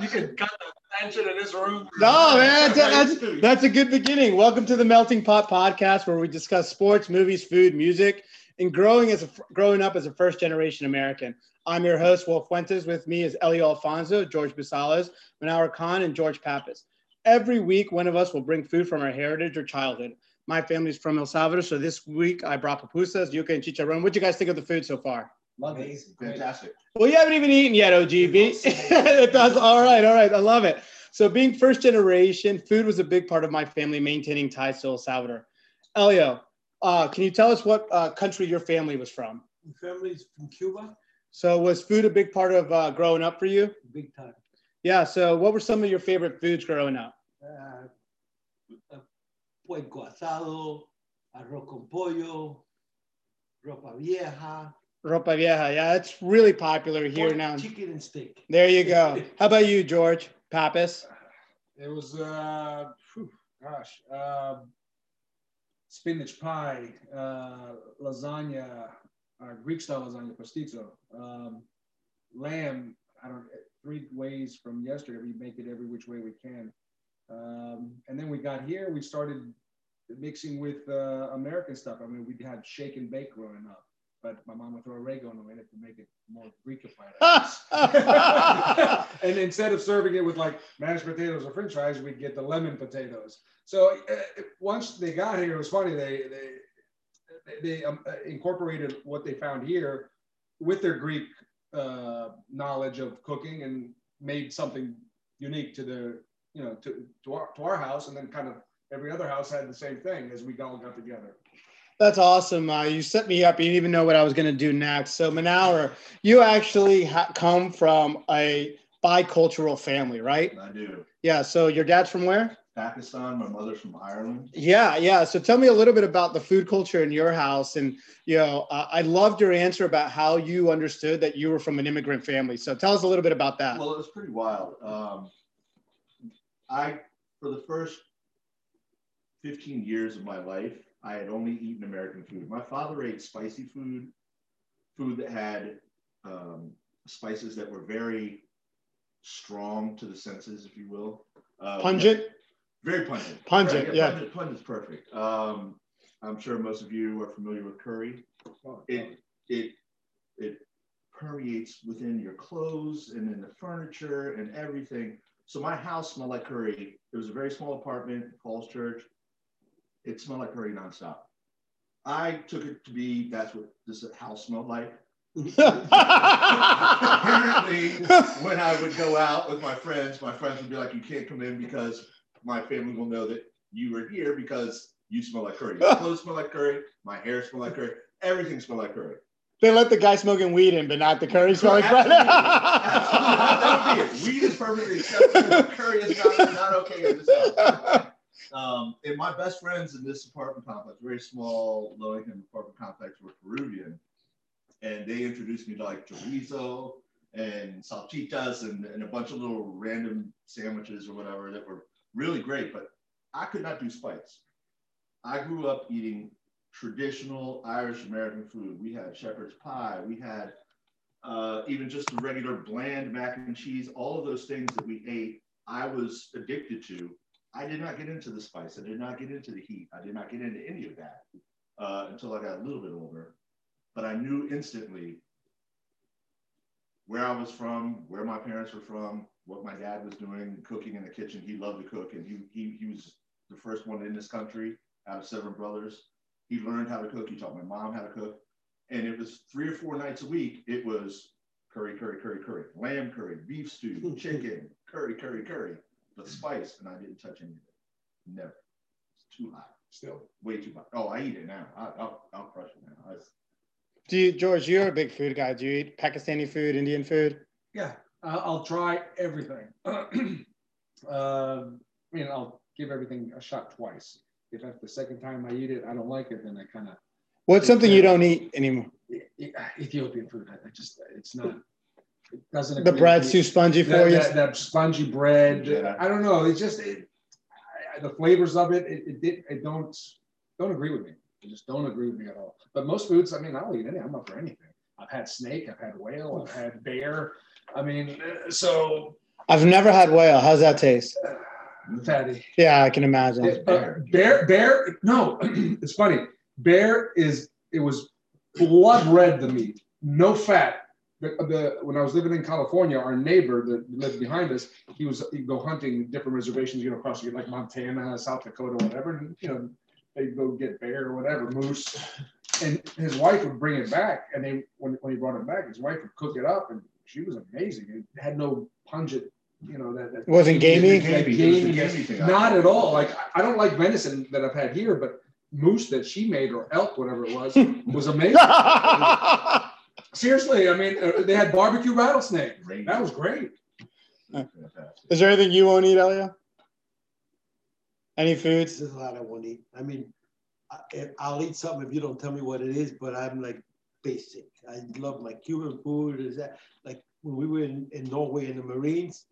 you can cut the tension in this room. No, man, that's, that's, that's a good beginning. Welcome to the Melting Pot Podcast, where we discuss sports, movies, food, music, and growing as a, growing up as a first generation American. I'm your host, Will Fuentes. With me is Elio Alfonso, George Basales, Manower Khan, and George Pappas. Every week, one of us will bring food from our heritage or childhood. My family's from El Salvador, so this week I brought pupusas, yuca, and chicharron. What do you guys think of the food so far? Amazing. Fantastic. Well, you haven't even eaten yet, OGB. it does. All right. All right. I love it. So, being first generation, food was a big part of my family maintaining ties to El Salvador. Elio, uh, can you tell us what uh, country your family was from? My family's from Cuba. So, was food a big part of uh, growing up for you? Big time. Yeah. So, what were some of your favorite foods growing up? Uh, puerco asado, arroz con pollo, ropa vieja. Ropa vieja. Yeah, it's really popular here pork, now. Chicken and steak. There you go. How about you, George Pappas? It was, uh, whew, gosh, uh, spinach pie, uh, lasagna, uh, Greek style lasagna, pastizo, um, lamb. I don't three ways from yesterday. We make it every which way we can. Um, and then we got here. We started mixing with uh, American stuff. I mean, we had shake and bake growing up but my mom would throw oregano in it to make it more Greekified. and instead of serving it with like mashed potatoes or French fries, we'd get the lemon potatoes. So uh, once they got here, it was funny. They they they um, uh, incorporated what they found here with their Greek uh, knowledge of cooking and made something unique to the you know to to our, to our house, and then kind of every other house had the same thing as we all got together. That's awesome. Uh, you set me up. You didn't even know what I was going to do next. So, Manower, you actually ha- come from a bicultural family, right? I do. Yeah. So, your dad's from where? Pakistan. My mother's from Ireland. Yeah, yeah. So, tell me a little bit about the food culture in your house, and you know, uh, I loved your answer about how you understood that you were from an immigrant family. So, tell us a little bit about that. Well, it was pretty wild. Um, I, for the first 15 years of my life, I had only eaten American food. My father ate spicy food, food that had um, spices that were very strong to the senses, if you will. Uh, pungent? Very pungent. Pungent, right? yeah. Pungent, pungent's perfect. Um, I'm sure most of you are familiar with curry. It, it, it permeates within your clothes and in the furniture and everything. So my house smelled like curry. It was a very small apartment, Falls Church it smelled like curry nonstop. I took it to be that's what this house smelled like. Apparently, when I would go out with my friends, my friends would be like, "You can't come in because my family will know that you were here because you smell like curry. Your clothes smell like curry. My hair smell like curry. Everything smell like curry." They let the guy smoking weed in, but not the curry smelling bread. that would be it. Weed is perfectly acceptable. Curry is not, not okay in this house. Um, and my best friends in this apartment complex, very small, low income apartment complex, were Peruvian. And they introduced me to like chorizo and salchichas and, and a bunch of little random sandwiches or whatever that were really great. But I could not do spice. I grew up eating traditional Irish American food. We had shepherd's pie. We had uh, even just the regular bland mac and cheese. All of those things that we ate, I was addicted to I did not get into the spice. I did not get into the heat. I did not get into any of that uh, until I got a little bit older. But I knew instantly where I was from, where my parents were from, what my dad was doing, cooking in the kitchen. He loved to cook, and he, he, he was the first one in this country out of seven brothers. He learned how to cook. He taught my mom how to cook. And it was three or four nights a week. It was curry, curry, curry, curry, lamb curry, beef stew, chicken, curry, curry, curry but spice, and I didn't touch any of it. Never. It's too hot. Still way too hot. Oh, I eat it now. I, will I'll crush it now. I, do you, George? You're a big food guy. Do you eat Pakistani food, Indian food? Yeah, uh, I'll try everything. uh, I mean, I'll give everything a shot twice. If after the second time I eat it, I don't like it, then I kind of. What's something you don't eat anymore? Ethiopian food. I just, it's not it doesn't. The bread's too spongy for that, you. That, that, spongy bread. Yeah. I don't know. It's just it, I, the flavors of it. It, it, it, it don't don't agree with me. They just don't agree with me at all. But most foods, I mean, I'll eat any. I'm up for anything. I've had snake. I've had whale. I've had bear. I mean, so I've never had whale. How's that taste? Fatty. Yeah, I can imagine. It- uh, bear, bear. No, it's funny. Bear is it was blood red the meat, no fat. The, the, when I was living in California, our neighbor that lived behind us, he was he'd go hunting different reservations, you know, across like Montana, South Dakota, whatever. And you know, they'd go get bear or whatever, moose. And his wife would bring it back, and they when, when he brought it back, his wife would cook it up, and she was amazing. It had no pungent, you know, that, that It wasn't gamey? Gamey, it was the gaminess. gamey thing. Not at all. Like I- I don't like venison that I've had here, but moose that she made or elk, whatever it was, was amazing. Seriously, I mean, uh, they had barbecue rattlesnake. That was great. Fantastic. Is there anything you won't eat, Elio? Any foods? There's a lot I won't eat. I mean, I, I'll eat something if you don't tell me what it is, but I'm like basic. I love my Cuban food. Is that like when we were in, in Norway in the Marines?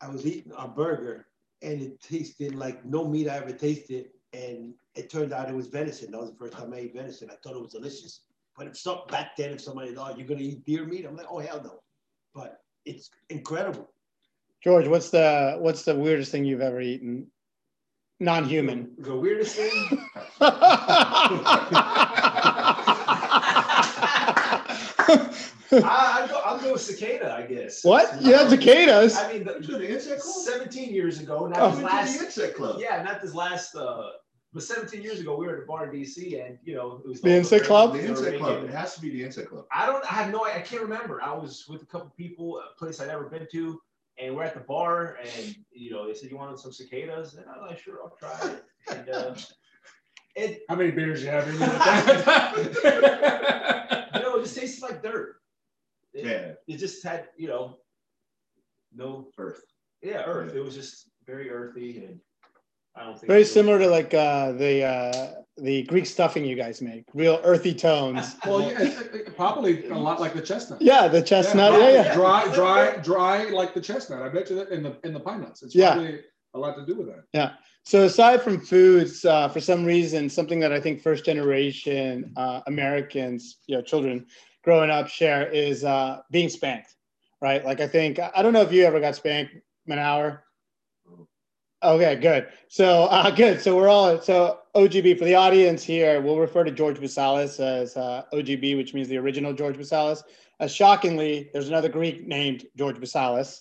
I was eating a burger and it tasted like no meat I ever tasted. And it turned out it was venison. That was the first time I ate venison. I thought it was delicious. But if some back then, if somebody thought you're gonna eat deer meat, I'm like, oh hell no. But it's incredible. George, what's the what's the weirdest thing you've ever eaten? Non-human. The weirdest thing. I, I'd go. I'll go cicada. I guess. what? You had cicadas? I mean, You to the, the insect club? 17 years ago, not Oh. this You went to last. the insect club. Yeah, not this last. Uh, but 17 years ago, we were at a bar in DC, and you know, it was The insect club? The They insect club. It has to be the insect club. I don't. I have no. I can't remember. I was with a couple people, a place I'd never been to, and we're at the bar, and you know, they said you wanted some cicadas, and I'm like, sure, I'll try it. And uh, it, How many beers you have in you with know, it just tasted like dirt. It, Yeah. it just had, you know, no, Earth. yeah, earth. It was just very earthy, and I don't think Very it was- similar to like uh, the uh, the Greek stuffing you guys make. Real earthy tones. well, yeah, it- it- probably a lot like the chestnut. Yeah, the chestnut. Yeah, yeah. Dry, dry, dry like the chestnut. I bet you that in the in the pine nuts. It's Yeah. a lot to do with that. Yeah. So aside from foods, uh, for some reason, something that I think first generation uh, Americans, you know, children growing up share is uh, being spanked, right? Like I think I don't know if you ever got spanked, Manower. Okay, good. So uh, good. So we're all so OGB for the audience here. We'll refer to George Basalis as uh, OGB, which means the original George Basalis. Uh, shockingly, there's another Greek named George Basalis,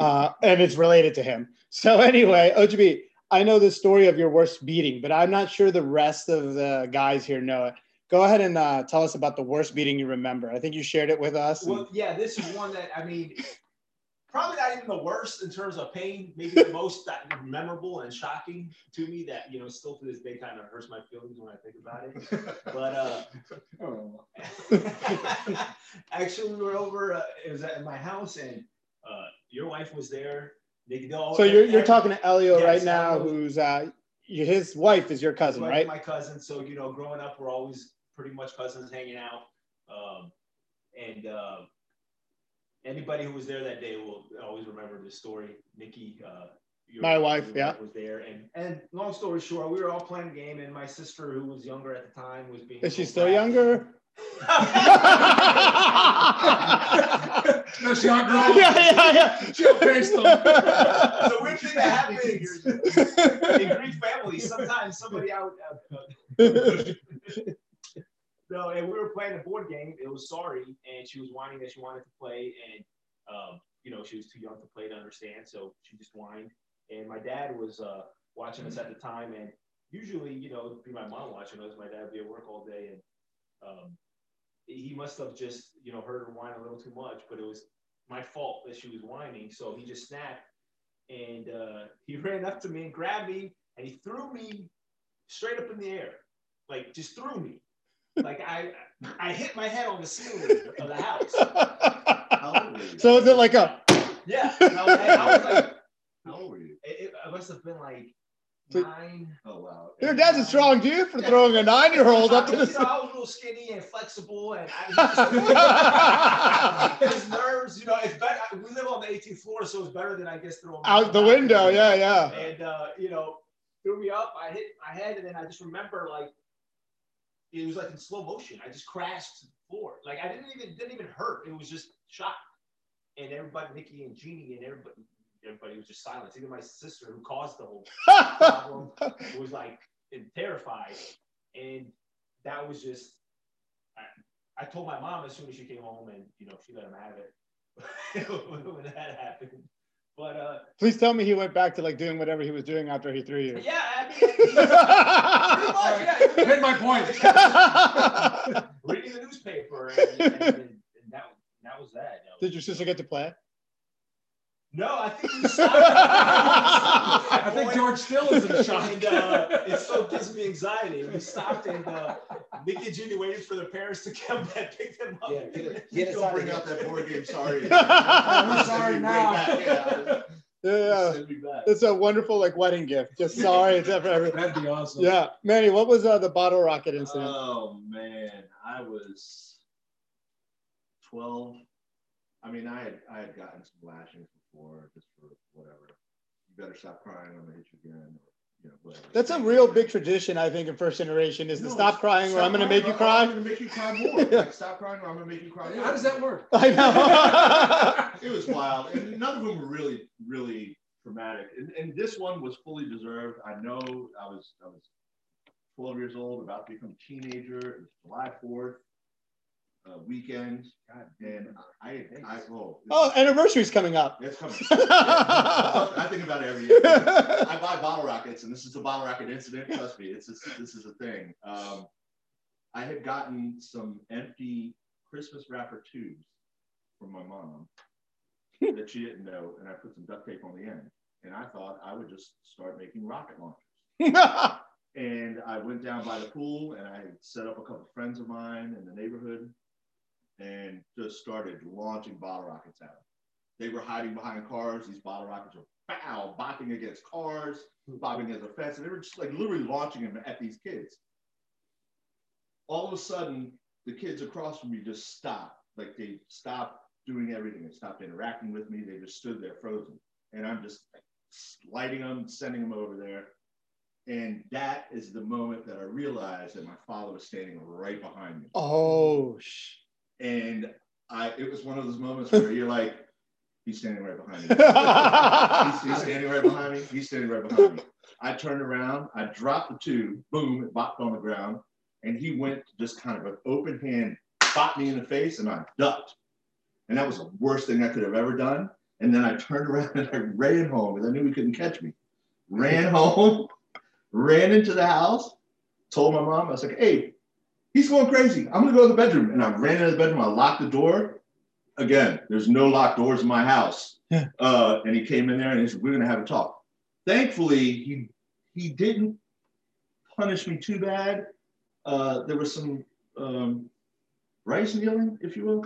uh, and it's related to him. So anyway, OGB, I know the story of your worst beating, but I'm not sure the rest of the guys here know it. Go ahead and uh, tell us about the worst beating you remember. I think you shared it with us. Well, yeah, this is one that I mean, probably not even the worst in terms of pain. Maybe the most memorable and shocking to me that you know still to this day kind of hurts my feelings when I think about it. But uh, Oh, actually, we were over. Uh, it was at my house, and uh, your wife was there. They so you're, you're talking to Elio Yes, right now, Elio. who's uh, his wife is your cousin, right? My cousin. So you know, growing up, we're always pretty much cousins hanging out. Um, and uh, anybody who was there that day will always remember this story. Nikki, uh, your- My wife, your yeah. was there. And and long story short, we were all playing a game, and my sister, who was younger at the time, was being. Is she still little younger? brat. no, she on yeah, girl. yeah, yeah. She'll face them. the weird thing that happens in Greek families, sometimes somebody out. no, and we were playing a board game. It was sorry, and she was whining that she wanted to play, and um, you know she was too young to play to understand, so she just whined. And my dad was uh, watching us at the time, and usually, you know, it'd be my mom watching us. My dad would be at work all day, and um, he must have just, you know, heard her whine a little too much, but it was my fault that she was whining. So he just snapped, and uh, he ran up to me and grabbed me, and he threw me straight up in the air, like just threw me. Like I, I hit my head on the ceiling of the house. How old were you? so is it like a Yeah, I was, I was like, How old were you? it, it, must have been like So- nine. Oh wow. your dad's a strong dude for throwing a nine-year-old up to I, the you know, I was a little skinny and flexible, and I just, his nerves. You know, it's better. We live on the 18th floor, so it's better than I guess throwing out the window. Yeah, yeah. And uh, you know, threw me up. I hit my head, and then I just remember like it was like in slow motion. I just crashed to the floor. Like I didn't even didn't even hurt. It was just shock. and everybody, Nikki and Jeannie, and everybody, everybody was just silent. Even my sister, who caused the whole problem, was like terrified, and that was just. I, I told my mom as soon as she came home, and you know, she let him have it when that happened. But uh, please tell me he went back to like doing whatever he was doing after he threw you. Yeah, I mean, pretty much, yeah. Hit my point. Reading the newspaper, and, and, and that that was that. You know. Did your sister get to play? No, I think we stopped. I think George still is in shock. And, uh, it still gives me anxiety. We stopped and uh, Nicky and Judy waited for their parents to come and pick them up. Yeah, get, get us Don't out bring of out that board game. Sorry. I'm sorry now. Yeah, yeah. Send me back. It's a wonderful like wedding gift. Just sorry, it's ever. ever. That'd be awesome. Yeah, Manny, what was uh, the bottle rocket incident? Oh man, I was twelve. I mean, I had I had gotten some lashings before, just for whatever. You better stop crying. I'm gonna hit you again, or you know, whatever. That's a real big tradition, I think, in first generation is to stop crying or I'm going to make you cry. I'm gonna make you cry more. Like, stop crying or I'm gonna make you cry. More. How does that work? I know. It was wild, and none of them were really, really traumatic. And, and this one was fully deserved. I know I was I was 12 years old, about to become a teenager. It was July 4th uh, weekend, and I I oh, oh, anniversary's coming up. it's coming. Yeah. I think about it every year. I buy bottle rockets, and this is a bottle rocket incident. Trust me, it's this, this is a thing. Um, I had gotten some empty Christmas wrapper tubes from my mom that she didn't know, and I put some duct tape on the end. And I thought I would just start making rocket launchers. And I went down by the pool, and I set up a couple friends of mine in the neighborhood, and just started launching bottle rockets at them. They were hiding behind cars. These bottle rockets were bow, bopping against cars, hmm. bobbing against a fence, and they were just like literally launching them at these kids. All of a sudden, the kids across from me just stopped. Like they stopped doing everything and stopped interacting with me. They just stood there frozen. And I'm just like lighting them, sending them over there. And that is the moment that I realized that my father was standing right behind me. oh, sh- And I, it was one of those moments where you're like, he's standing right behind me. he's, he's standing right behind me. He's standing right behind me. I turned around, I dropped the tube, boom, it bopped on the ground. And he went just kind of an open hand, bopped me in the face, and I ducked. And that was the worst thing I could have ever done. And then I turned around and I ran home because I knew he couldn't catch me. Ran home, ran into the house, told my mom, I was like, hey, he's going crazy. I'm gonna go to the bedroom. And I ran into the bedroom, I locked the door. Again, there's no locked doors in my house. Yeah. Uh, and he came in there and he said, We're gonna have a talk. Thankfully, he he didn't punish me too bad. Uh, there was some um, rice kneeling, if you will.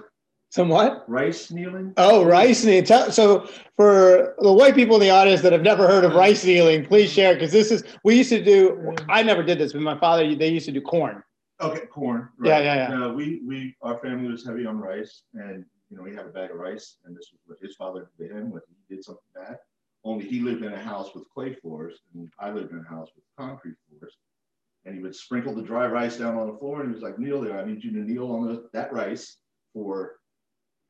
some what? Rice kneeling. Oh, rice kneeling. So, for the white people in the audience that have never heard of rice kneeling, please share because this is we used to do. I never did this, but my father they used to do corn. Okay, corn. Yeah, yeah, yeah. No, we we our family was heavy on rice, and you know we had a bag of rice, and this was what his father did to him when he did something bad. Only he lived in a house with clay floors, and I lived in a house with concrete floors. And he would sprinkle the dry rice down on the floor, and he was like, "Kneel there. I need you to kneel on the, that rice for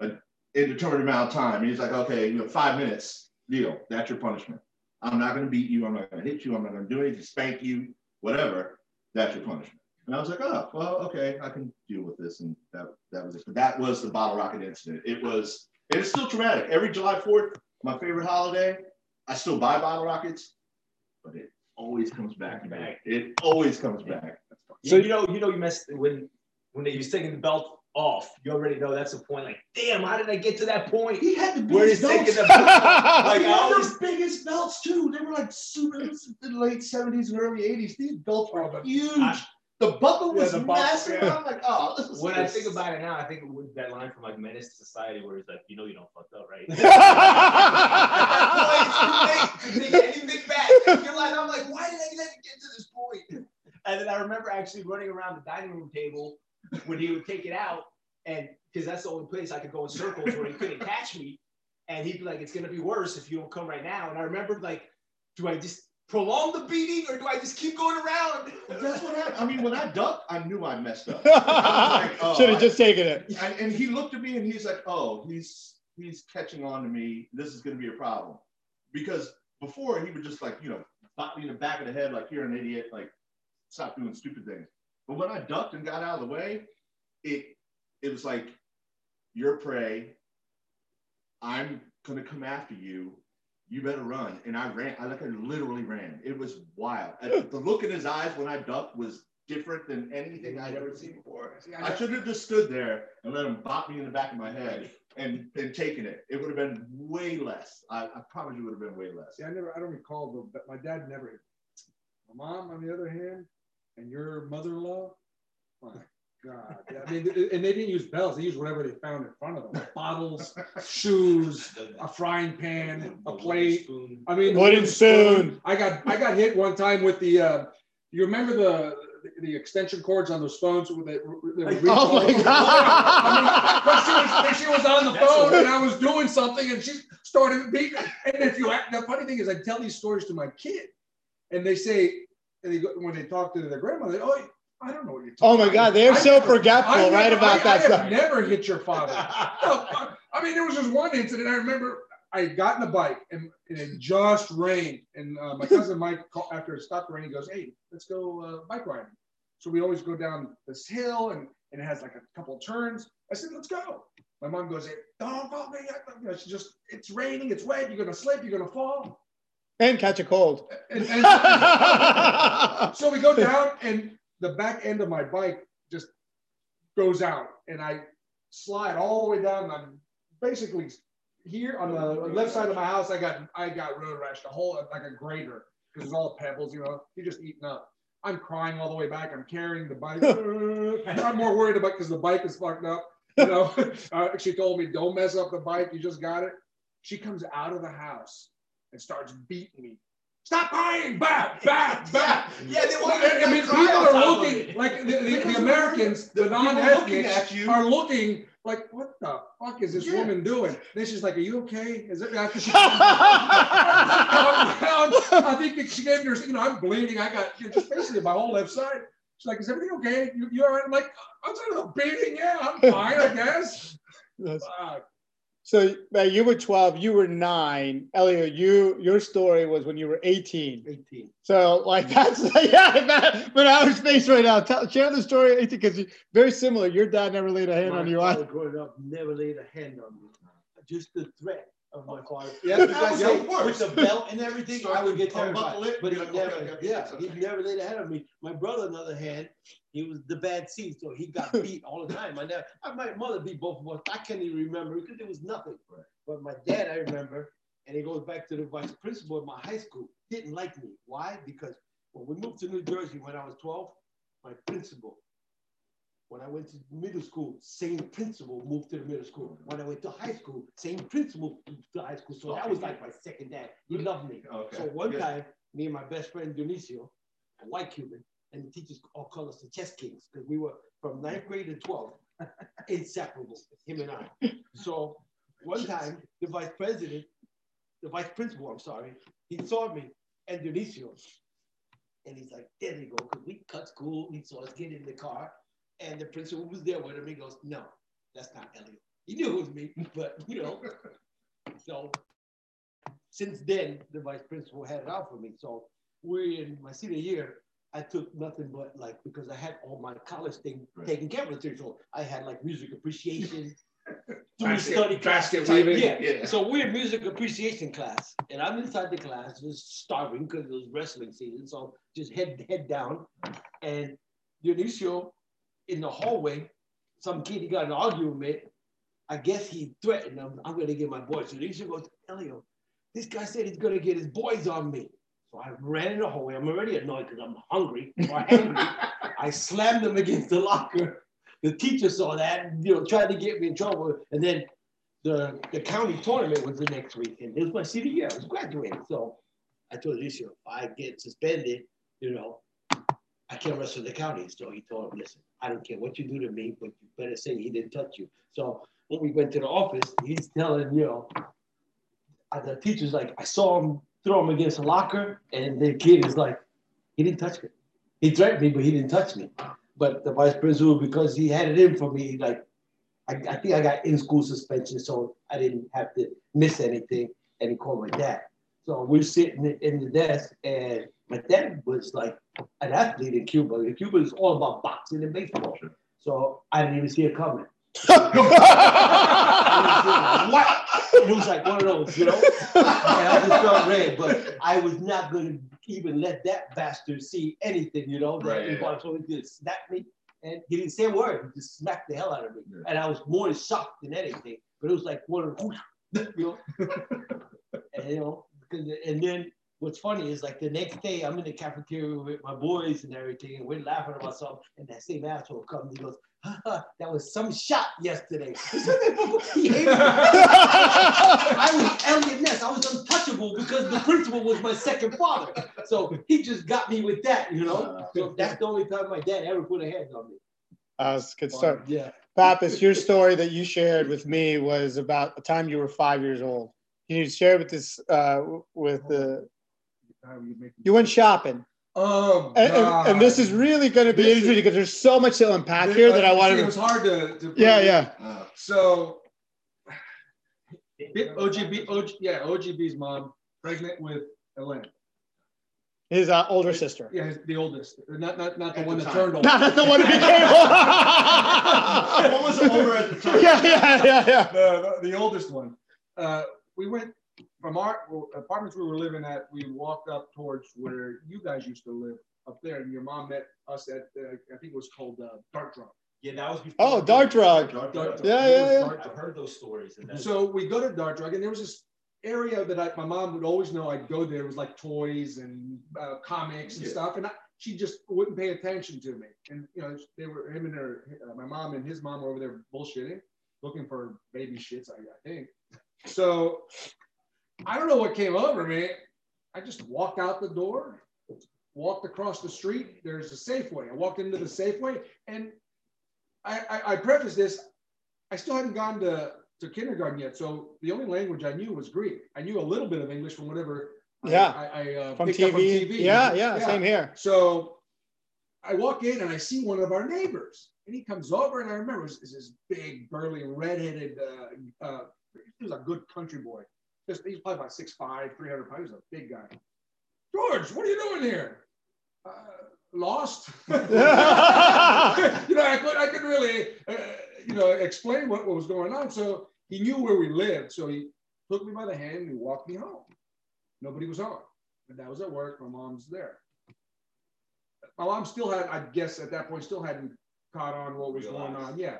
an indeterminate amount of time." And he's like, "Okay, you know, five minutes. Kneel. That's your punishment. I'm not going to beat you. I'm not going to hit you. I'm not going to do anything. Spank you. Whatever. That's your punishment." And I was like, oh, well, okay, I can deal with this. And that, that was it. But that was the bottle rocket incident. It was, it is still traumatic. Every July 4th, my favorite holiday, I still buy bottle rockets, but it always comes back. Back. It always comes back. So you know, you know, you messed when when they was taking the belt off. You already know that's the point. Like, damn, how did I get to that point? He had the Where biggest taking belts. the belt. Like I all always, those biggest belts too. They were like super the late 70s and early 80s. These belts were huge. I- the buckle Yeah, was the buckle, massive. yeah. I'm like, oh, this is when I think about it now, I think it was that line from like Menace II Society, where he's like, you know, you don't fucked up, right? At that point, it's too late to take anything back. You're like, I'm like, why did I let it get to this point? And then I remember actually running around the dining room table when he would take it out, and because that's the only place I could go in circles where he couldn't catch me, and he'd be like, it's gonna be worse if you don't come right now. And I remember like, do I just prolong the beating or do I just keep going around? That's what happened. I mean, when I ducked, I knew I messed up. I like, oh, Should have I- just taken it. and, and he looked at me and he's like, oh, he's he's catching on to me. This is going to be a problem because before he would just like you know bop me in the back of the head like you're an idiot, like stop doing stupid things. But when I ducked and got out of the way, it it was like you're prey. I'm gonna come after you. You better run. And I ran. I like I literally ran. It was wild. the look in his eyes when I ducked was different than anything I'd ever seen before. I should have just stood there and let him bop me in the back of my head and and taken it. It would have been way less. I, I promise you would have been way less. See, I never, I don't recall, though, but my dad never hit. My mom, on the other hand, and your mother-in-law, my God. Yeah, I mean, and they didn't use bells. They used whatever they found in front of them: bottles, shoes, a frying pan, a plate. I mean, wooden spoon. I got, I got hit one time with the. Uh, you remember the the extension cords on those phones with it. Oh my god! I mean, she, was, she was on the phone and I was doing something and she started beating. And if you act, the funny thing is, I tell these stories to my kid, and they say, and they go, when they talk to their grandmother, they oh. I don't know what you're talking. Oh my God, they're I so never, forgetful, right about I, that I stuff. never hit your father. I mean, there was just one incident. I remember I got in the bike and, and it just rained. And uh, my cousin Mike, called, after it stopped raining, goes, "Hey, let's go uh, bike riding." So we always go down this hill and, and it has like a couple of turns. I said, let's go. My mom goes, hey, don't go, me. You know, she just, it's raining, it's wet, you're gonna slip, you're gonna fall. And catch a cold. And, and so we go down and the back end of my bike just goes out and I slide all the way down. I'm basically here on the left side of my house. I got I got road rash, the whole like a grater because it's all pebbles, you know, you're just eating up. I'm crying all the way back. I'm carrying the bike. I'm more worried about because the bike is fucked up. You know, uh, she told me, "Don't mess up the bike. You just got it." She comes out of the house and starts beating me. Stop crying! Back, back, back! Yeah, they want I mean, people are looking like the, the, the Americans, the non-ethnics, are looking like, what the fuck is this yeah. woman doing? Then she's like, are you okay? Is it after she I think she gave her, you know, I'm bleeding. I got you know, just basically my whole left side. She's like, is everything okay? You, you all right? I'm like, "I'm outside of the beating, yeah, I'm fine, I guess. Fuck. So you were 12, you were nine. Elliot, you your story was when you were 18. 18. So like that's yeah, that, but our space right now. Tell, share the story 18 because very similar. Your dad never laid a hand My on you. father growing up never laid a hand on me. Just the threat of my oh. father. Yeah, because yeah, say, with the belt and everything, Start I would get to unbuckle terrified. it, But he you're like, never, okay, okay, yeah, it's he never laid a hand on me. My brother, on the other hand, he was the bad seed, so he got beat all the time. I never, my mother beat both of us. I can't even remember because there was nothing. But my dad, I remember, and it goes back to the vice principal of my high school, didn't like me. Why? Because when we moved to New Jersey when I was 12, my principal, when I went to middle school, same principal moved to the middle school. When I went to high school, same principal moved to high school. So that was like my second dad. He loved me. Okay. So one time, me and my best friend Dionisio, a white Cuban, and the teachers all called us the chess kings because we were from ninth grade to 12th, inseparable, him and I. So one time, the vice president, the vice principal, I'm sorry, he saw me and Dionisio. And he's like, there you go, because we cut school. He saw us get in the car. And the principal was there with him. He goes, no, that's not Elliot. He knew it was me, but you know. So since then, the vice principal had it out for me. So we're in my senior year. I took nothing but like because I had all my college thing Right. taken care of. So I had like music appreciation, doing study. Yeah. Yeah. So we're in music appreciation class, and I'm inside the class, just starving because it was wrestling season. So just head head down, and Dionisio in the hallway, some kid he got an argument with. I guess he threatened him. I'm gonna get my boys. So Dionisio goes, Elio, this guy said he's gonna get his boys on me. So I ran in the hallway. I'm already annoyed because I'm hungry or angry. I slammed him against the locker. The teacher saw that, you know, tried to get me in trouble. And then the, the county tournament was the next week, and it was my senior year. I was graduating. So I told Alicia, if I get suspended, you know, I can't wrestle the county. So he told him, listen, I don't care what you do to me, but you better say he didn't touch you. So when we went to the office, he's telling, you know, uh, the teacher's like, I saw him throw him against a locker, and the kid is like, he didn't touch me. He threatened me, but he didn't touch me. But the vice principal, because he had it in for me, like, I, I think I got in school suspension, so I didn't have to miss anything. And he called my dad. So we're sitting in the desk, and my dad was like an athlete in Cuba. In Cuba is all about boxing and baseball. So I didn't even see it coming. what? It was like one of those, you know. And I just felt red, but I was not gonna even let that bastard see anything, you know. that Right, he yeah. So he just snapped me, and he didn't say a word. He just smacked the hell out of me, Yeah. and I was more shocked than anything. But it was like one of the, you know, and, you know, because and then what's funny is like the next day I'm in the cafeteria with my boys and everything, and we're laughing about something, and that same asshole comes and he goes, "Haha, that was some shot yesterday. He hated me. I was Eliot Ness. I was untouchable because the principal was my second father. So he just got me with that, you know. So that's the only time my dad ever put a hand on me. That was a good start. Yeah. Pappas, your story that you shared with me was about the time you were five years old. Can you share with this uh, with the How you make- you went shopping, Oh, and, and, and this is really going to be interesting because there's so much to unpack here that I See, wanted It was hard to. to Yeah, yeah. Uh, So, OGB, OG, yeah, OGB's mom, pregnant with Elaine. His uh, older sister. Yeah, his- the oldest, not not not the At one the that turned old. Not the one who became. old. what was older at the time? yeah, yeah, yeah, yeah. the, the, the oldest one. Uh, we went from our apartments we were living at. We walked up towards where you guys used to live up there, and your mom met us at uh, I think it was called uh, Dart Drug. Yeah, that was before. Oh, Dart Drug. Dark Dark Dark. Yeah, It yeah, yeah. I've heard those stories. And So we go to Dart Drug, and there was this area that I, my mom would always know I'd go there. It was like toys and uh, comics and Yeah. stuff, and I, she just wouldn't pay attention to me. And you know, they were him and her, uh, my mom and his mom were over there bullshitting, looking for baby shits. I, I think. So I don't know what came over me. I just walked out the door, walked across the street. There's a Safeway. I walked into the Safeway, and I, I, I preface this. I still hadn't gone to, to kindergarten yet, so the only language I knew was Greek. I knew a little bit of English from whatever Yeah. I, I, uh, From TV. up from TV. Yeah, yeah, same here. So I walk in and I see one of our neighbors, and he comes over, and I remember is this big, burly, redheaded. Uh, uh, he was a good country boy. Just he's probably about 6'5", 300 pounds. He was a big guy. George, what are you doing here? Uh, lost. you know, I could I could really uh, you know explain what, what was going on. So he knew where we lived. So he took me by the hand and he walked me home. Nobody was home. And that was at work. My mom's there. My mom still had, I guess at that point, still hadn't caught on what was going on. Yeah.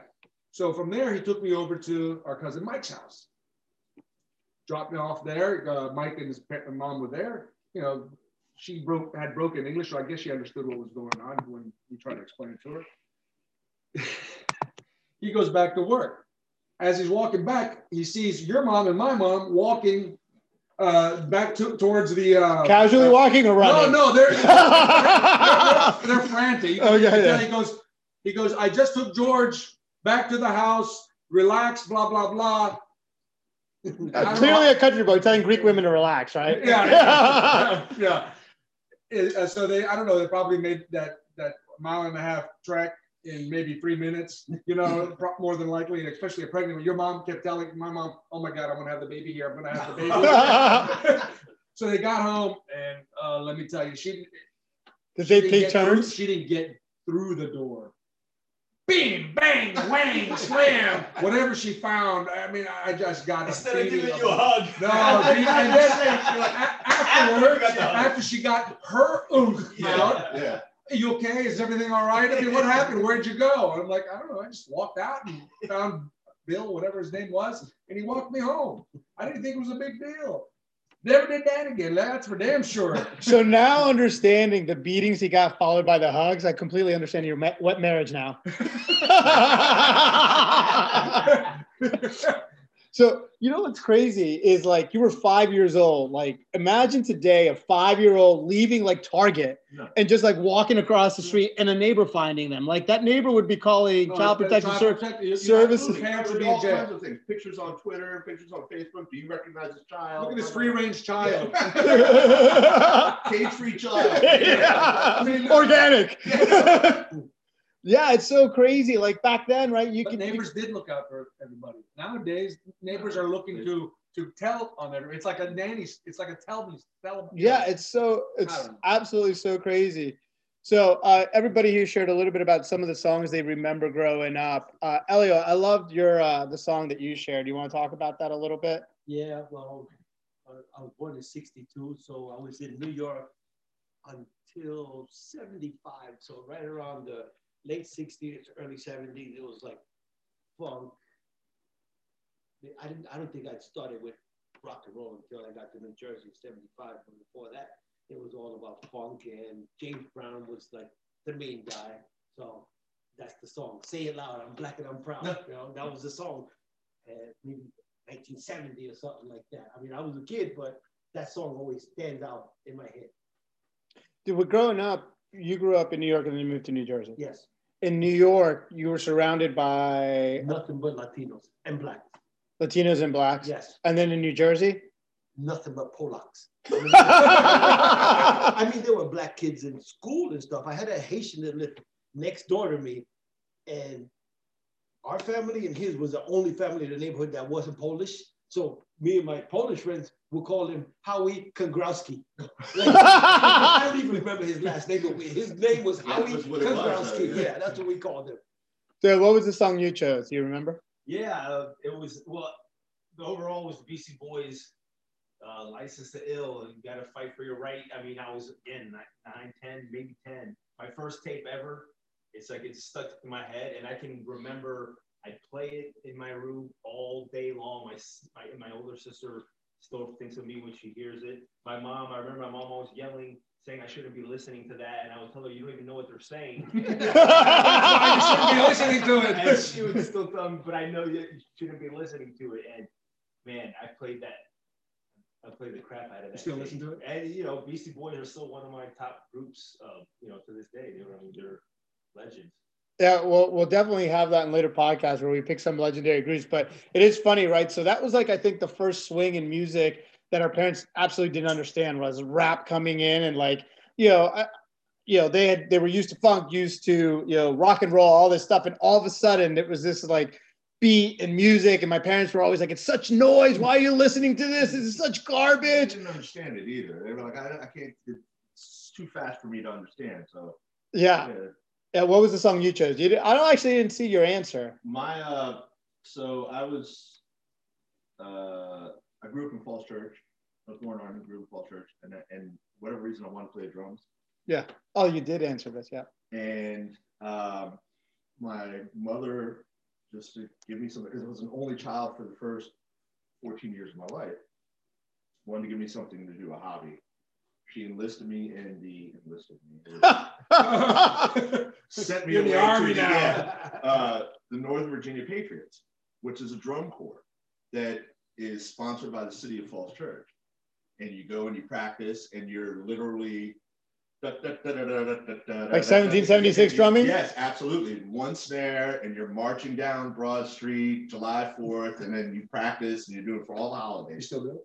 So from there, he took me over to our cousin Mike's house. Dropped me off there. Uh, Mike and his mom were there. You know, she broke had broken English, so I guess she understood what was going on when he tried to explain it to her. he goes back to work. As he's walking back, he sees your mom and my mom walking uh, back to, towards the uh, Casually uh, walking or No, no, they're they're, they're, they're frantic. Oh, yeah, yeah. He goes, he goes. I just took George back to the house. Relax. Blah blah blah. Uh, clearly a country boy telling Greek women to relax, right? yeah, yeah. It- uh, so they, I don't know, they probably made that that mile and a half trek in maybe three minutes. You know, more than likely, and especially a pregnant. Your mom kept telling my mom, "Oh my God, I'm gonna have the baby here. I'm gonna have the baby." so they got home, and uh, let me tell you, she Did they didn't take through- turns? She didn't get through the door. Bing, bang, whang, slam. Whatever she found, I mean, I just got a instead of feeling giving of- you a hug. no, she- got and then- shake, you're like, a- After afterwards, you got the hug. after she got her oomph Yeah. out, Yeah. "Are you okay? Is everything all right? I mean, what happened? Where'd you go? I'm like, I don't know. I just walked out and found Bill, whatever his name was, and he walked me home. I didn't think it was a big deal. Never did that again. That's for damn sure. So now understanding the beatings he got followed by the hugs, I completely understand your ma- wet marriage now. so you know what's crazy is like you were five years old. Like imagine today a five-year-old leaving like Target No. and just like walking across the street and a neighbor finding them. Like that neighbor would be calling child protection service. Protect- you- you- services. Parents would be all jail. kinds of things. Pictures on Twitter, pictures on Facebook. Do you recognize this child? Look at this free range child. Cage free child. Yeah. Organic. Yeah, it's so crazy. Like back then, right? You But could neighbors did look out for everybody. Nowadays, neighbors are looking to to tell on every. It's like a nanny. It's like a tell me. Tell Yeah, it's so it's absolutely so crazy. So uh, everybody here shared a little bit about some of the songs they remember growing up. Uh, Elio, I loved your uh, the song that you shared. You want to talk about that a little bit? Yeah, well, I- I was born in '62, so I was in New York until '75. So right around the late '60s, early '70s, it was like funk. I didn't. I don't think I started with rock and roll until I got to New Jersey in '75. But before that, it was all about funk, and James Brown was like the main guy. So that's the song. Say it loud. I'm black and I'm proud. You know, that was the song. And maybe 1970 or something like that. I mean, I was a kid, but that song always stands out in my head. Dude, well, growing up, you grew up in New York and then you moved to New Jersey. Yes, In New York, you were surrounded by nothing but Latinos and blacks. Latinos and blacks. Yes, And then in New Jersey, nothing but Polacks. I mean, there were black kids in school and stuff. I had a Haitian that lived next door to me, and our family and his was the only family in the neighborhood that wasn't Polish. So me and my Polish friends would call him Howie Kongrowski. Like, I don't even remember his last name, but his name was That Howie was what was, Kongrowski. yeah. Yeah, that's what we called him. so what was the song you chose? Do you remember? Yeah, uh, it was well. The overall was the Beastie Boys, uh, "License to Ill," and you got to fight for your right. I mean, I was again ni- nine, ten, maybe ten. My first tape ever. It's like it's stuck in my head, and I can remember I'd play it in my room all day long. My my, my older sister still thinks of me when she hears it. My mom, I remember my mom always yelling, saying I shouldn't be listening to that, and I would tell her, "You don't even know what they're saying." I shouldn't be listening to it. and it. she would still tell me, but I know you shouldn't be listening to it. And man, I played that. I played the crap out of that. You still tape. listen to it? And you know, Beastie Boys are still one of my top groups. Uh, you know, to this day, they're I mean, they're legends. Yeah, we'll we'll definitely have that in later podcasts where we pick some legendary groups. But it is funny, right? So that was like I think the first swing in music that our parents absolutely didn't understand was rap coming in and like you know, I, you know they had they were used to funk, used to you know rock and roll, all this stuff, and all of a sudden it was this like beat and music, and my parents were always like, "It's such noise. Why are you listening to this? This is such I garbage." didn't understand it either. They were like, I, I can't. It's too fast for me to understand. So Yeah, yeah. Yeah. What was the song you chose? You did, I don't actually didn't see your answer. my uh, so I was, uh, I grew up in Falls Church. I was born in grew up in Falls Church, and and whatever reason I wanted to play the drums. Oh, you did answer this. Yeah. and um, my mother just to give me something. because I was an only child for the first 14 years of my life wanted to give me something to do a hobby she enlisted me in the enlisted me sent me You're in the away to army the, now. uh, the Northern Virginia Patriots which is a drum corps that is sponsored by the city of Falls Church and you go and you practice and you're literally Like 1776 drumming? Yes, absolutely. One snare, and you're marching down Broad Street, July 4th, and then you practice and you do it for all the You holidays. still do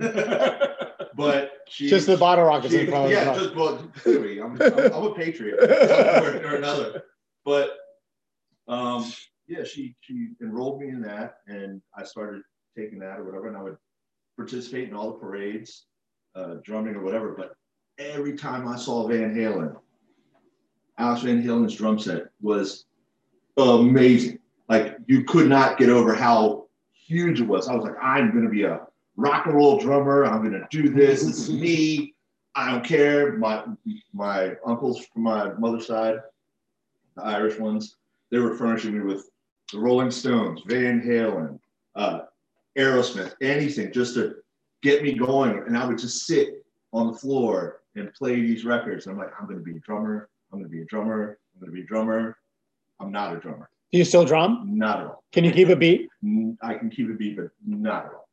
But she Just the bottle rockets. she- in front of yeah, us. just well, clearly, I'm, I'm, I'm a patriot or, or another. But um, yeah, she she enrolled me in that, and I started taking that or whatever, and I would participate in all the parades, uh, drumming or whatever. But every time I saw Van Halen, Alex Van Halen's drum set was amazing. Like you could not get over how huge it was. I was like, I'm gonna be a rock and roll drummer. I'm gonna do this. This is me. I don't care. My my uncles from my mother's side, the Irish ones, they were furnishing me with the Rolling Stones, Van Halen, uh, Aerosmith, anything just to get me going. And I would just sit on the floor and play these records. And I'm like, I'm gonna be a drummer. I'm gonna be a drummer. I'm gonna be a drummer. I'm not a drummer. Do you still drum? Not at all. Can you keep a beat? I can keep a beat, but not at all.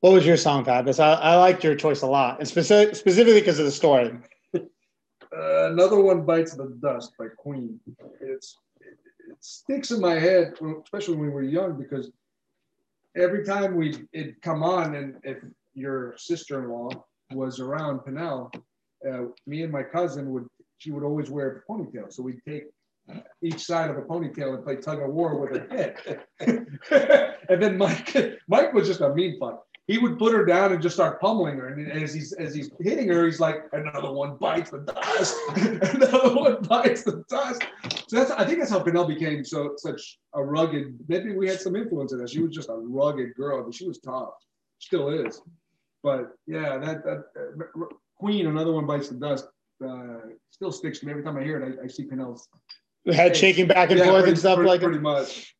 What was your song, Fabus? I, I liked your choice a lot, and specific, specifically because of the story. Uh, another one bites the dust by Queen. It's it, it sticks in my head, especially when we were young, because every time we it come on, and if your sister-in-law was around Pinnell, uh, me and my cousin would she would always wear a ponytail, so we'd take each side of a ponytail and play tug of war with her head. and then Mike, Mike was just a mean fuck. He would put her down and just start pummeling her. And as he's as he's hitting her, he's like, another one bites the dust. another one bites the dust. So that's I think that's how Pinnell became so such a rugged. Maybe we had some influence in that. She was just a rugged girl, but she was tough. Still is. But yeah, that, that uh, Queen, another one bites the dust. Uh, still sticks to me every time I hear it. I, I see Pinnell's Head shaking back and yeah, forth pretty, and stuff pretty, like pretty that. much.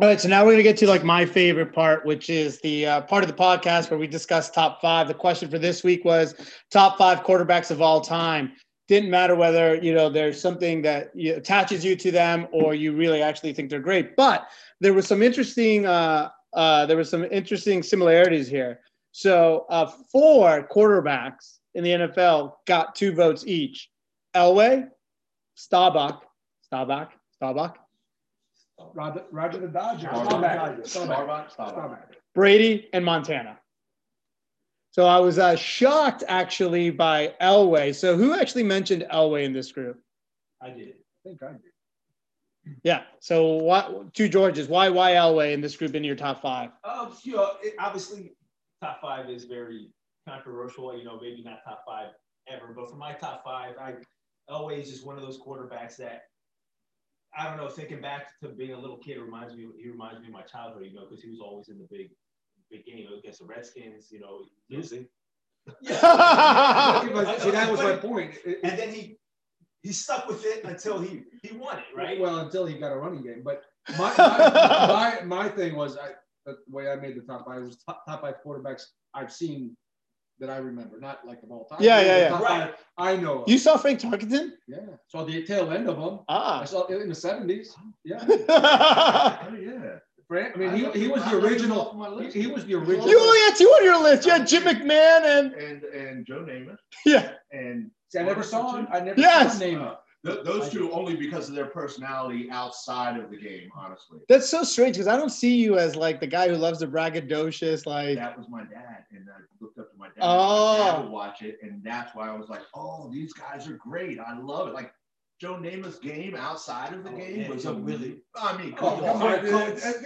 All right, so now we're gonna get to like my favorite part, which is the uh, part of the podcast where we discuss top five. The question for this week was top five quarterbacks of all time. Didn't matter whether you know there's something that attaches you to them or you really actually think they're great. But there was some interesting uh, uh, there was some interesting similarities here. So uh, four quarterbacks in the NFL got two votes each. Elway, Staubach, Staubach, Staubach, Roger, Roger the Dodgers. Starbuck. Staubach. Staubach. Starbuck. Starbuck. Brady, and Montana. So I was uh, shocked actually by Elway. So who actually mentioned Elway in this group? I did. I think I did. Yeah. So what? Two Georges. Why? Why Elway in this group in your top five? Um, you know, it, obviously, top five is very controversial. You know, maybe not top five ever, but for my top five, I always just one of those quarterbacks that I don't know. Thinking back to being a little kid reminds me. He reminds me of my childhood. You know, because he was always in the big, big game against the Redskins. You know, losing. But See, that was my point. It- And then he he stuck with it until he he won it, right? Well, until he got a running game. But my my, my, my thing was I the way I made the top five was top, top five quarterbacks I've seen that I remember, not like of all time. Yeah, yeah, yeah. Right. five I know. Of. You saw Fran Tarkenton? yeah. Saw the tail end of them. I Ah. saw it in the seventies. Yeah. Oh yeah. Fran- I mean, he, I he was the original. He, he was the original. you only had two on your list. You had Jim McMahon and And and Joe Namath yeah. and See, I never saw him. I never Yes. saw him name. uh, th- those two only because of their personality outside of the game. Honestly, That's so strange because I don't see you as like the guy who loves the braggadocious, like that was my dad, and I looked up to my dad. Oh. My dad oh. would watch it, and that's why I was like, "Oh, these guys are great. I love it." Like Joe Namath's game outside of the Oh, game yeah, was Joe a Willie. I mean, Oh, come come on. on, dude.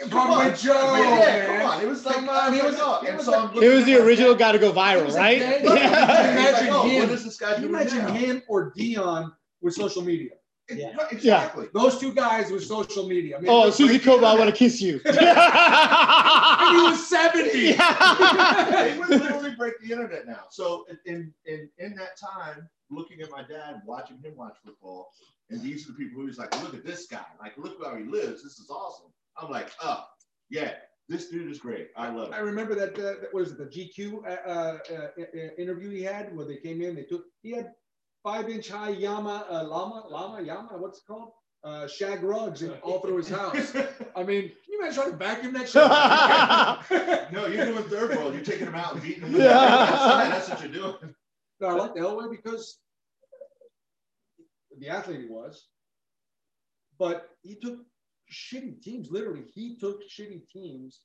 Come Broadway on. Joe, Yeah, come on. It was like, Come on, he was a- up. he was so a- I'm was the original dad. guy to go viral, right? gang- Yeah. Imagine like, oh, him. What is this guy you imagine him or Deion with social media? Yeah. Right, Exactly. Those two guys with social media. I mean, Oh, Susie like- Kolber, I want to kiss you. And he was 70. they would literally break the internet now. So in in in that time, looking at my dad, watching him watch football, and these are the people who's like, look at this guy, like look how he lives. This is awesome. I'm like, oh yeah, this dude is great. I love it. I remember that, uh, that- what is it, the GQ uh, uh, uh, interview he had where they came in, they took, he had five inch high Yama, uh, Llama, Llama, Yama, what's it called? Uh, shag rugs all through his house. I mean, can you imagine trying to vacuum that shit? no, you're doing third world. You're taking them out and beating them. Yeah. that's, that's what you're doing. No, I like the Elway because the athlete he was, but he took shitty teams. Literally, he took shitty teams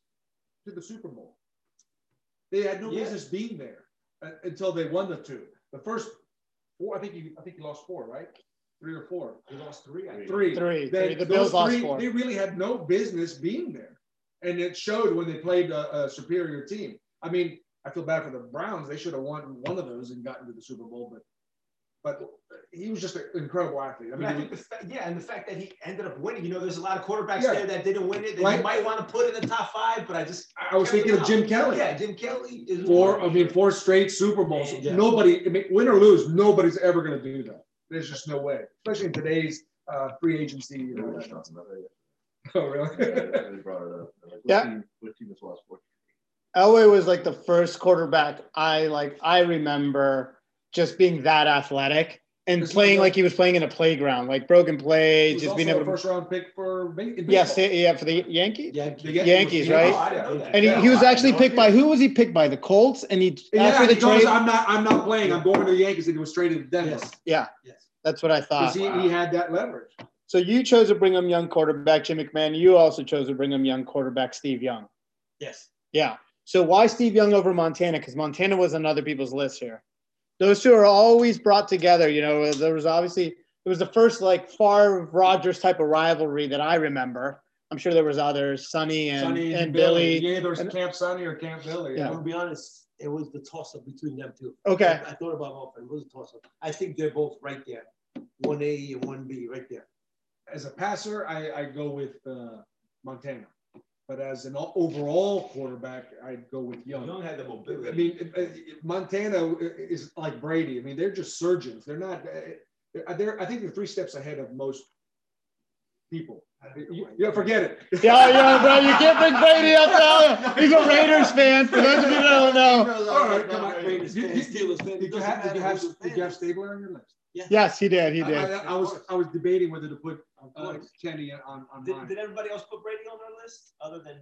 to the Super Bowl. They had no Yeah. business being there uh, until they won the two. The first four, I think he, I think he lost four, right? Three or four. He lost three. I. Three. Three. They, Three. The those Bills lost three, four. They really had no business being there, and it showed when they played a, a superior team. I mean, I feel bad for the Browns. They should have won one of those and gotten to the Super Bowl, but but he was just an incredible athlete. I I mean, I think the fa- yeah, and the fact that he ended up winning. You know, there's a lot of quarterbacks Yeah. there that didn't win it that Right. you might want to put in the top five, but I just I was thinking of Jim Kelly. Yeah, Jim Kelly is Four. I mean, four straight Super Bowls. Yeah. Nobody, I mean, win or lose, nobody's ever going to do that. There's just no way, especially in today's uh, free agency. You know, oh, really? They brought it up. They're like, Yeah. Team, what team has lost four? Elway was like the first quarterback I like. I remember just being that athletic and playing like- he was playing in a playground, like broken play, just being a able to. first round pick for Yes, yeah, for the Yankees. Yankee. Yankees, right? Oh. And he, he was actually picked by who was he picked by? The Colts, and he Yeah, after he the trade. I'm not, I'm not playing. I'm going to the Yankees, and he was traded to Denver Yes. Yeah, Yes. that's what I thought. he, he had that leverage. So you chose to bring him young quarterback Jim McMahon. You also chose to bring him young quarterback Steve Young. Yes. Yeah. So why Steve Young over Montana? Because Montana was on other people's list here. Those two are always brought together. You know, there was obviously it was the first like Favre Rogers type of rivalry that I remember. I'm sure there was others, Sonny and, Sonny and Billy. Yeah, there was And- Camp Sonny or Camp Billy. Yeah. I'm gonna be honest, it was the toss up between them two. Okay. I, I thought about both, it was a toss up. I think they're both right there. One A and one B, right there. As a passer, I, I go with uh, Montana. But as an overall quarterback, I'd go with Young. Young had the mobility. I mean, it- it- Montana is like Brady. I mean, they're just surgeons. They're not. uh, They're. I think they're three steps ahead of most people. You, you forget it. Yeah, yeah, bro. You can't bring Brady up now. He's a Raiders fan. For those of you that don't know. All right, come on. Raiders Did, fan, Steelers fan, did you have? Did you have? who's a Did you have fan. Stabler on your list? Yes, he did. He did. I, I was. I was debating whether to put uh, Kenny on on Did, mine. did everybody else put Brady on their list other than?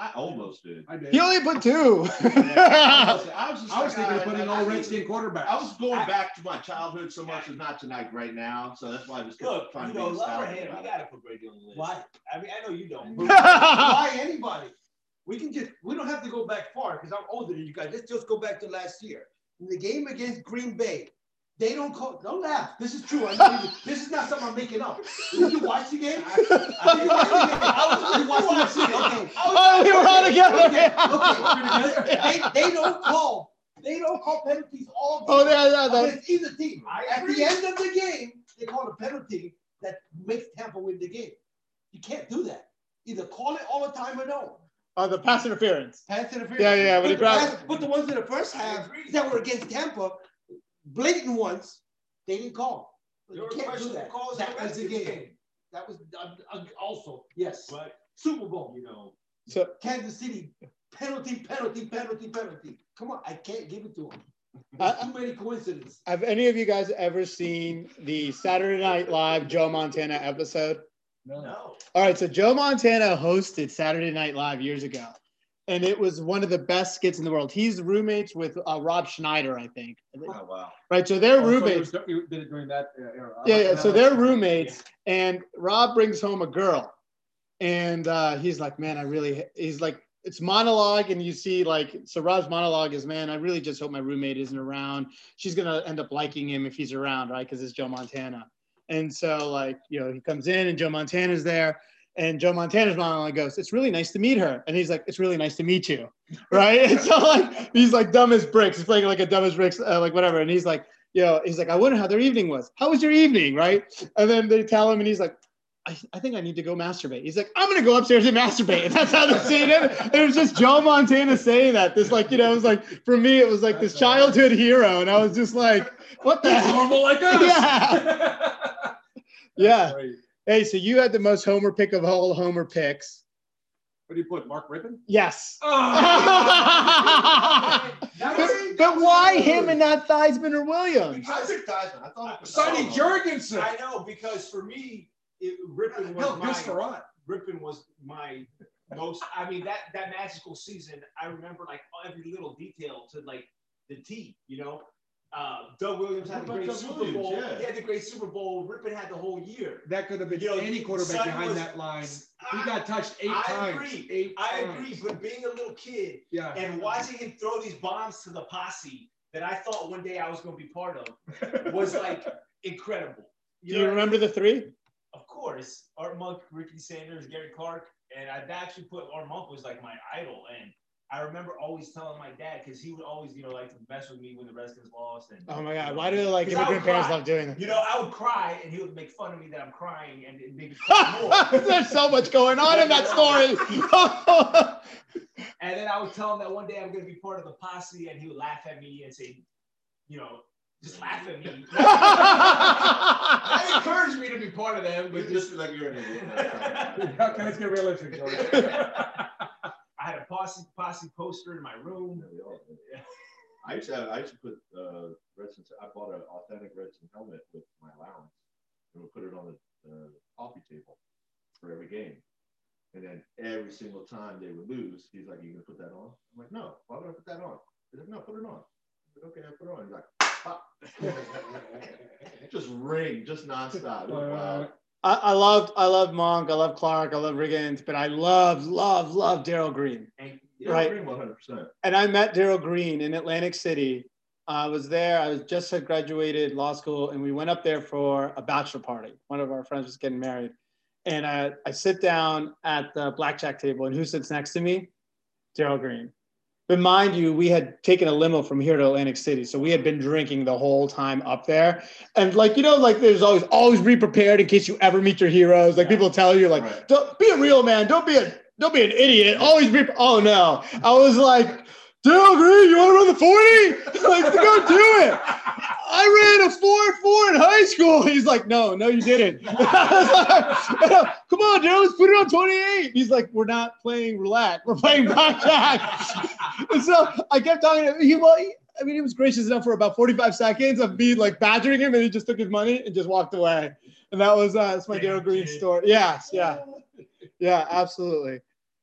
I almost did. I did. He only put two. I was, I was just I was like, thinking of putting I- all Redskin quarterbacks. I was going back to my childhood so much as not tonight, right now. So that's why I was Look, trying you to know, be love or hate, we gotta put Brady on the list. Why? I mean, I know you don't. Why anybody? We can just, we don't have to go back far because I'm older than you guys. Let's just go back to last year. In the game against Green Bay, they don't call, don't laugh. This is true. I know you, this is not something I'm making up. Did you watch the game? Did you watch the game? I was, you watched the game. Okay. oh, we were all together. Okay, okay. They, they don't call, they don't call penalties all game. Oh, yeah, yeah. Against either team. I At the end of the game, they call a penalty that makes Tampa win the game. You can't do that. Either call it all the time or no. oh, the pass interference. Pass interference. Yeah, yeah, but he the pass- But the ones in the first half that were against Tampa, blatant ones, they didn't call. There You can't do that. calls That was the game. game. That was uh, uh, also, yes. But Super Bowl. you know, So Kansas City, penalty, penalty, penalty, penalty. Come on, I can't give it to them. I- There's too many coincidences. have any of you guys ever seen the Saturday Night Live Joe Montana episode? No. no. All right, so Joe Montana hosted Saturday Night Live years ago, and it was one of the best skits in the world. He's roommates with uh, Rob Schneider, I think. Oh, wow. Right, so they're Oh, roommates. was- You did it during that era. Yeah, yeah. So they're roommates, and Rob brings home a girl, and uh, he's like, "Man, I really." He's like, "It's monologue," and you see like, so Rob's monologue is, "Man, I really just hope my roommate isn't around. She's gonna end up liking him if he's around, right? Because it's Joe Montana." And so, like, you know, he comes in, and Joe Montana's there. And Joe Montana's monologue goes, "It's really nice to meet her," and he's like, "It's really nice to meet you," right? And so like, he's like dumb as bricks. He's playing like a dumb as bricks, uh, like whatever. And he's like, you know, he's like, I wonder how their evening was. How was your evening, right? And then they tell him, and he's like, I, I think I need to go masturbate. He's like, I'm gonna go upstairs and masturbate. And that's how the scene ended. And it was just Joe Montana saying that. This like, you know, it was like for me, it was like this childhood hero, and I was just like, what the normal like us. Yeah. Yeah. Hey, so you had the most Homer pick of all Homer picks. What do you put? Mark Rypien? Yes. Oh, but, but why him and not Theismann or Williams? I picked Theismann. I thought it was Sonny Jurgensen. I know because for me, it, Rypien was Hell, my Gus Farad. Was my most. I mean that that magical season. I remember like every little detail to like the T. You know, uh, Doug Williams had What the great Doug Super Williams? Bowl. Yeah. He had the great Super Bowl. Rypien had the whole year. That could have been You know, any quarterback behind was- that line. He got touched eight I times. agree. Eight I times. agree, but being a little kid Yeah. and watching him throw these bombs to the posse that I thought one day I was going to be part of was like incredible. Do you know what I mean? remember the three? Of course, Art Monk, Ricky Sanders, Gary Clark, and I've actually put Art Monk was like my idol, and I remember always telling my dad because he would always, you know, like to mess with me when the Redskins lost. And Oh my God! Why do like 'Cause I would immigrant parents love doing that? You know, I would cry, and he would make fun of me that I'm crying, and it made me cry more. There's so much going on in that story. And then I would tell him that one day I'm going to be part of the posse, and he would laugh at me and say, you know, just laugh at me. That encouraged me to be part of them, But but just just like you're an idiot. Okay, let's get realistic, George. I had a posse posse poster in my room. I used to have, I used to put uh, Redskins. I bought an authentic Redskins helmet with my allowance, and we put it on the uh, coffee table for every game. And then every single time they would lose, he's like, "You gonna put that on?" I'm like, "No. Why would I put that on?" He's like, "No, put it on." I said, "Okay, I put it on." He's like, "Pop." just ring, just nonstop. It was wild. I, I loved I loved Monk, I love Clark, I love Riggins, but I love, love, love Darrell Green. Right. Green 100%. And I met Darrell Green in Atlantic City I was there. I was just had graduated law school, and we went up there for a bachelor party. One of our friends was getting married, and I, I sit down at the blackjack table, and who sits next to me? Darrell Green. But mind you, we had taken a limo from here to Atlantic City, so we had been drinking the whole time up there. And like you know, like there's always always be prepared in case you ever meet your heroes. Like Yeah. people tell you, like Right. don't be a real man, don't be a don't be an idiot. Always be. Oh no, I was like, Green, you want to run the forty? like go do it. I ran a four four in high school. He's like, no, no, you didn't. Come on, Joe, let's put it on 28. He's like, we're not playing roulette, we're playing blackjack. and so I kept talking to him. He, well, I mean, he was gracious enough for about 45 seconds of me like badgering him, and he just took his money and just walked away. And that was uh, that's my Damn, Darrell Green story. Yes, yeah, yeah, absolutely.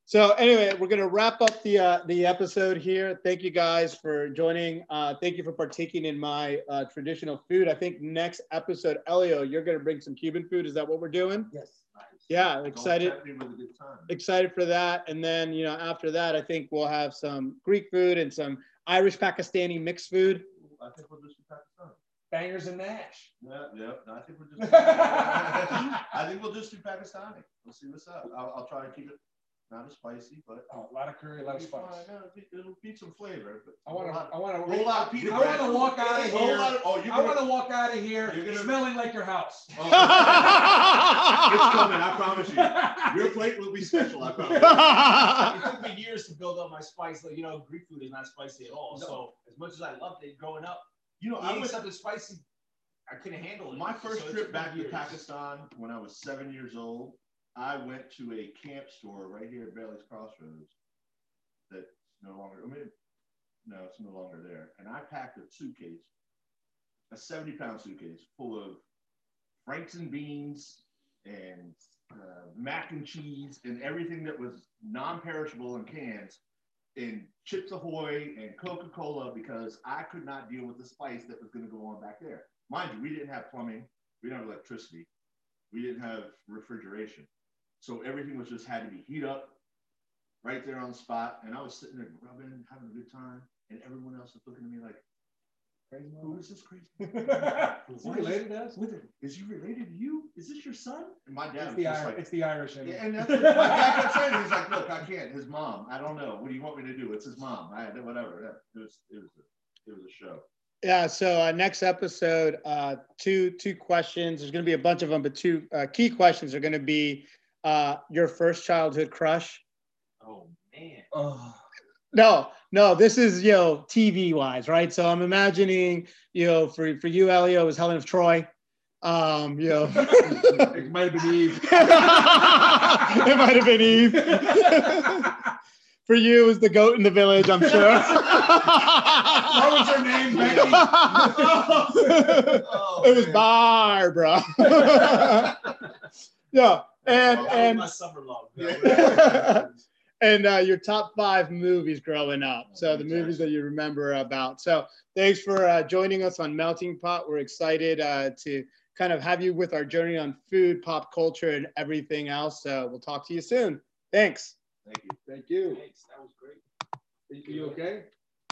So anyway, we're gonna wrap up the uh, the episode here. Thank you guys for joining. Uh, thank you for partaking in my uh, traditional food. I think next episode, Elio, you're gonna bring some Cuban food. Is that what we're doing? Yes. Yeah, excited tempt me with a good time. excited for that. And then you know after that, I think we'll have some Greek food and some Irish Pakistani mixed food. I think we'll just do Pakistan. Bangers and Mash. Yeah, yeah. no, I think we'll just. I think we'll just do Pakistani. We'll see what's up. I'll, I'll try to keep it not as spicy, but Oh, a lot of curry, a lot of spice. fine. No, it'll, be, some flavor. But I want to. I want to. roll out pita I bread. want to walk out of here. oh, you're I want to walk out of here You're gonna- smelling like your house. Oh, it's coming. I promise you. Your plate will be special. I promise. it took me years to build up my spice. Like, you know, Greek food is not spicy at all. No. So as much as I loved it growing up, You know, I went something spicy, I couldn't handle it. my first So trip back to. Pakistan when I was seven years old. I went to a camp store right here at Bailey's Crossroads. That's no longer. I mean, no, it's no longer there. And I packed a suitcase, a seventy-pound suitcase full of Franks and beans and uh, mac and cheese and everything that was non-perishable in cans and Chips Ahoy and Coca Cola because I could not deal with the spice that was going to go on back there. Mind you, we didn't have plumbing, we didn't have electricity, we didn't have refrigeration. So everything was just had to be heat up right there on the spot. And I was sitting there rubbing, having a good time. And everyone else was looking at me like, Crazy who is this crazy? Is he related to us? With it? Is he related to you? Is this your son? And my dad It's was the, just Ir- like, it's the Irish in yeah, it. and that's what my dad kept saying. He's like, look, I can't. His mom. I don't know. What do you want me to do? It's his mom. I whatever. Yeah, It was it was a, it was a show. Yeah. So uh, next episode, uh, two two questions. There's going to be a bunch of them, but two uh, key questions are going to be uh, your first childhood crush. Oh man. Oh. No, no, this is you know TV wise, right? So I'm imagining you know for for you, Elio, it was Helen of Troy. Um, you know, it might have been Eve. it might have been Eve. for you, it was the goat in the village. I'm sure. what was her name, Becky? Oh, it was. Barbara. yeah, and That was and my summer love. And uh, your top five movies growing up. So the movies that you remember about. So thanks for uh, joining us on Melting Pot. We're excited uh, to kind of have you with our journey on food, pop culture, and everything else. So we'll talk to you soon. Thanks. Thank you. Thank you. Thanks. That was great. You okay?